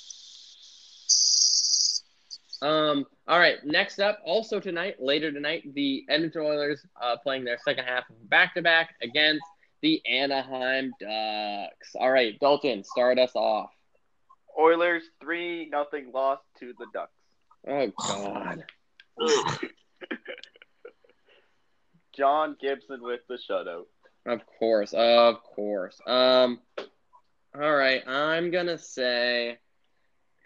Um, all right, next up, also tonight, later tonight, the Edmonton Oilers uh, playing their second half back to back against the Anaheim Ducks. All right, Dalton, start us off. Oilers three nothing loss to the Ducks. Oh, God. John Gibson with the shutout. Of course, of course. Um, all right, I'm going to say,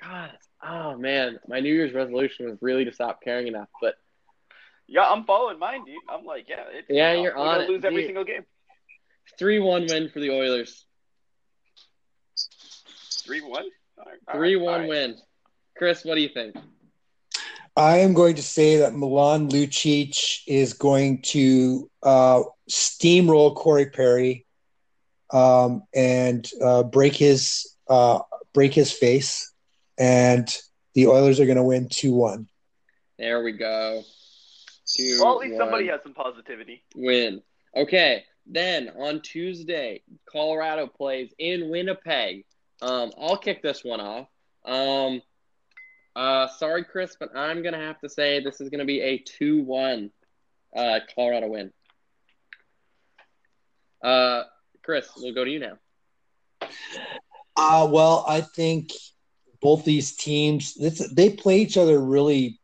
God, oh, man, my New Year's resolution was really to stop caring enough, but Yeah, I'm following mine, dude. I'm like, yeah, it's, Yeah, you're we're on gonna it, lose every dude. single game. 3 1 win for the Oilers. Three one. Three one win. Chris, what do you think? I am going to say that Milan Lucic is going to uh, steamroll Corey Perry um, and uh, break his uh, break his face, and the Oilers are going to win two one. There we go. Two, Well, at least somebody has some positivity. win. Okay, then on Tuesday, Colorado plays in Winnipeg. Um, I'll kick this one off. Um, uh, sorry, Chris, but I'm gonna have to say this is gonna be a two-one uh, Colorado win. Uh, Chris, we'll go to you now. Uh, well, I think both these teams it's, they play each other really.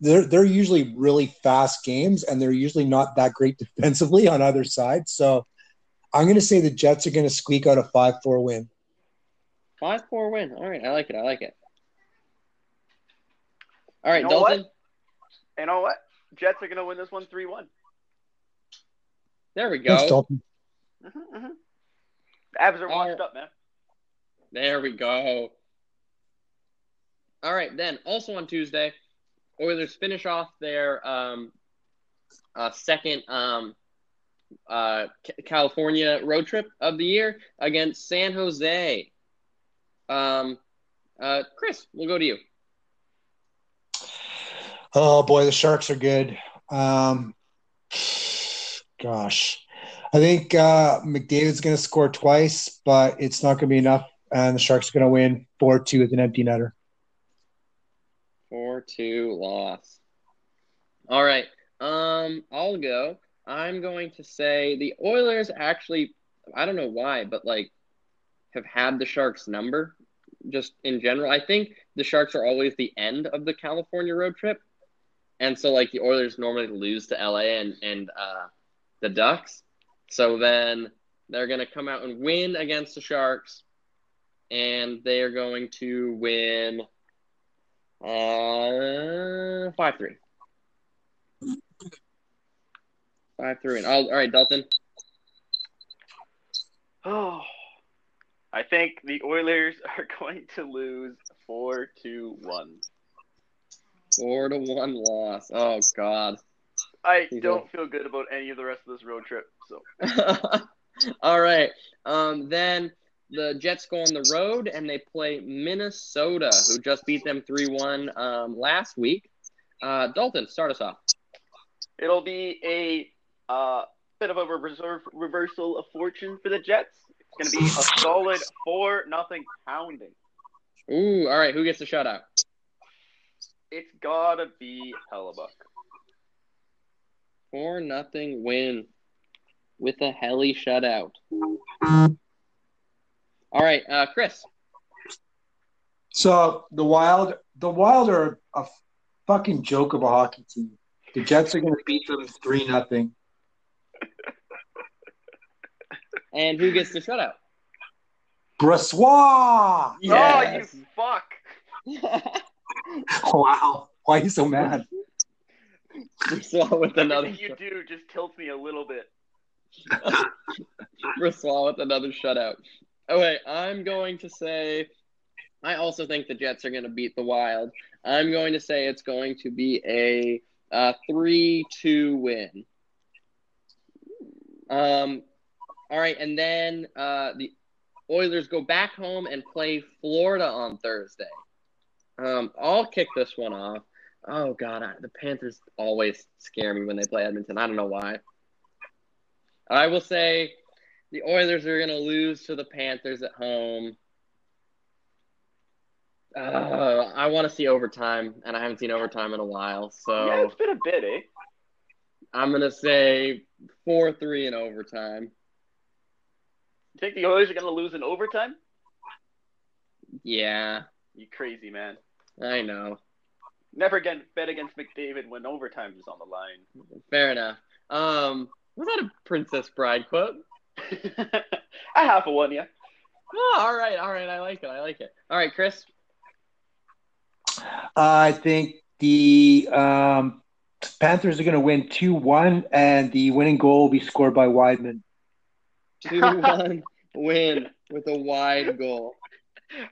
They're they're usually really fast games, and they're usually not that great defensively on either side. So, I'm going to say the Jets are going to squeak out a five four win. Five four win. All right, I like it. I like it. All right, You know what? Dalton. You know what? Jets are gonna win this one three one. There we Thanks, go. Dalton. Mm-hmm, mm-hmm. The Avs are washed right. up, man. There we go. All right, then also on Tuesday, Oilers finish off their um, uh, second um, uh, Ca- California road trip of the year against San Jose. Um, uh, Chris, we'll go to you. Oh boy, the Sharks are good. Um, gosh, I think uh, McDavid's going to score twice, but it's not going to be enough, and the Sharks are going to win four two with an empty netter. Four two loss. All right. Um, I'll go. I'm going to say the Oilers actually. I don't know why, but like, have had the Sharks number, just in general. I think the Sharks are always the end of the California road trip, and so like the Oilers normally lose to LA and and uh, the Ducks. So then they're gonna come out and win against the Sharks, and they are going to win. Uh, five three. Five three. And all, all right, Dalton. Oh, I think the Oilers are going to lose four to one. Four to one loss. Oh God. I don't feel good about any of the rest of this road trip. So all right. Um, then the Jets go on the road and they play Minnesota, who just beat them three one um, last week. Uh, Dalton, start us off. it'll be a uh, bit of a reserve, reversal of fortune for the Jets. It's going to be a solid four nothing pounding. Ooh, all right. Who gets the shutout? It's gotta be Hellebuyck. Four nothing win with a heli shutout. All right, uh, Chris. So the Wild, the Wild are a fucking joke of a hockey team. The Jets are going to beat them three nothing. And who gets the shutout? Brossoit. Yes. Oh, you fuck! Wow, why are you so mad? Brossoit with another. Everything you do just tilts me a little bit. Brossoit with another shutout. Okay, I'm going to say. I also think the Jets are going to beat the Wild. I'm going to say it's going to be a, uh three-two win. Um, all right, and then uh, the Oilers go back home and play Florida on Thursday. Um, I'll kick this one off. Oh God, I, the Panthers always scare me when they play Edmonton. I don't know why. I will say the Oilers are going to lose to the Panthers at home. Uh, I want to see overtime, and I haven't seen overtime in a while. So Yeah, it's been a bit, eh? I'm going to say 4 3 in overtime. You think the Oilers are gonna lose in overtime? Yeah, You crazy man. I know. Never again bet against McDavid when overtime is on the line. Fair enough. Um, was that a Princess Bride quote? I have a one, yeah. Oh, all right, all right. I like it. I like it. All right, Chris. I think the um, Panthers are going to win 2 1, and the winning goal will be scored by Wideman. 2 1 win with a wide goal.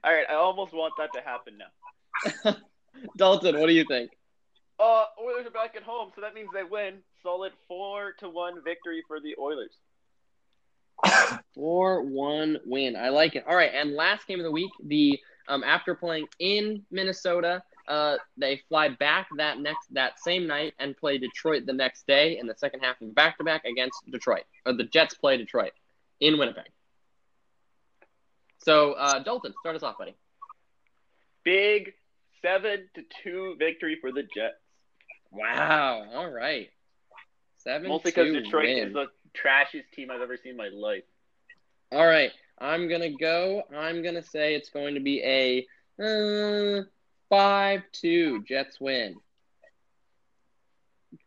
All right, I almost want that to happen now. Dalton, what do you think? Uh, Oilers are back at home, so that means they win. Solid four to one victory for the Oilers. 4 1 win. I like it. All right, and last game of the week, the um, after playing in Minnesota, uh, they fly back that next that same night and play Detroit the next day in the second half of back to back against Detroit. Or the Jets play Detroit in Winnipeg. So, uh, Dalton, start us off, buddy. Big seven to two victory for the Jets. Wow. All right. Seven Mostly because Detroit win. is the trashiest team I've ever seen in my life. All right. I'm gonna go. I'm gonna say it's going to be a Uh, five two. Jets win.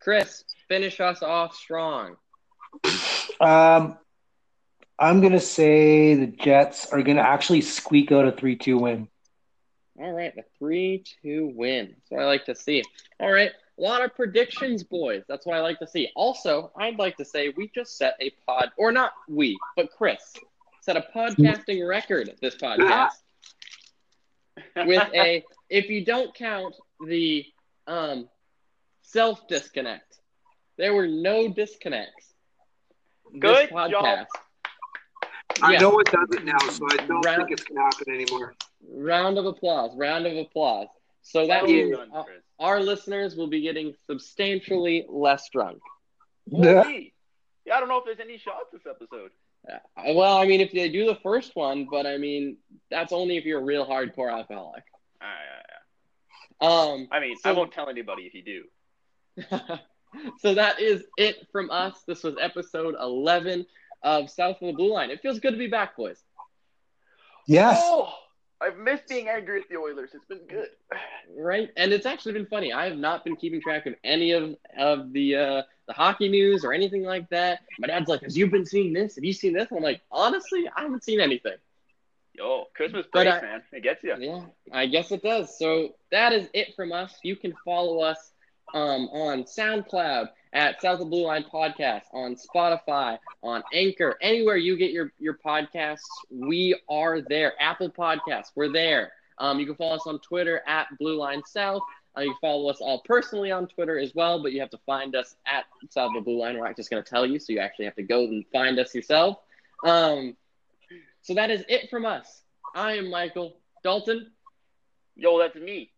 Chris, finish us off strong. Um, I'm gonna say the Jets are gonna actually squeak out a three-two win. All right, a three-two win. That's what I like to see. All right, a lot of predictions, boys. That's what I like to see. Also, I'd like to say we just set a pod, or not we, but Chris set a podcasting record this podcast with a. If you don't count the um, self disconnect, there were no disconnects. Good this podcast. job. I Yeah. know it doesn't now, so I don't Round- think it's gonna happen anymore. Round of applause. Round of applause. So that means uh, our listeners will be getting substantially less drunk. Yeah. Holy. Yeah, I don't know if there's any shots this episode. Uh, well, I mean, if they do the first one, but I mean, that's only if you're a real hardcore alcoholic. Ah, yeah, yeah. Um, I mean, So- I won't tell anybody if you do. so that is it from us. This was episode 11 of South of the Blue Line. It feels good to be back, boys. Yes. Oh, I've missed being angry at the Oilers. It's been good. Right? And it's actually been funny. I have not been keeping track of any of, of the uh, the hockey news or anything like that. My dad's like, Have you been seeing this? Have you seen this? And I'm like, Honestly, I haven't seen anything. Yo, Christmas break, I- man. It gets you. Yeah, I guess it does. So that is it from us. You can follow us um, on SoundCloud at South of Blue Line Podcast, on Spotify, on Anchor, anywhere you get your, your podcasts, we are there. Apple Podcasts, we're there. Um, you can follow us on Twitter at Blue Line South. Uh, you can follow us all personally on Twitter as well, but you have to find us at South of Blue Line. We're not just going to tell you, so you actually have to go and find us yourself. Um, so that is it from us. I am Michael Dalton. Yo, that's me.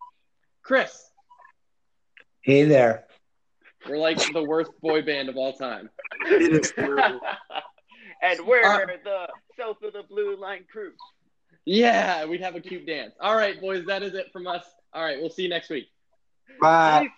Chris, Hey there. we're like the worst boy band of all time. It is terrible. and we're Uh, the South of the Blue Line crew. Yeah, we'd have a cute dance. All right, boys, that is it from us. All right, we'll see you next week. Bye. Peace.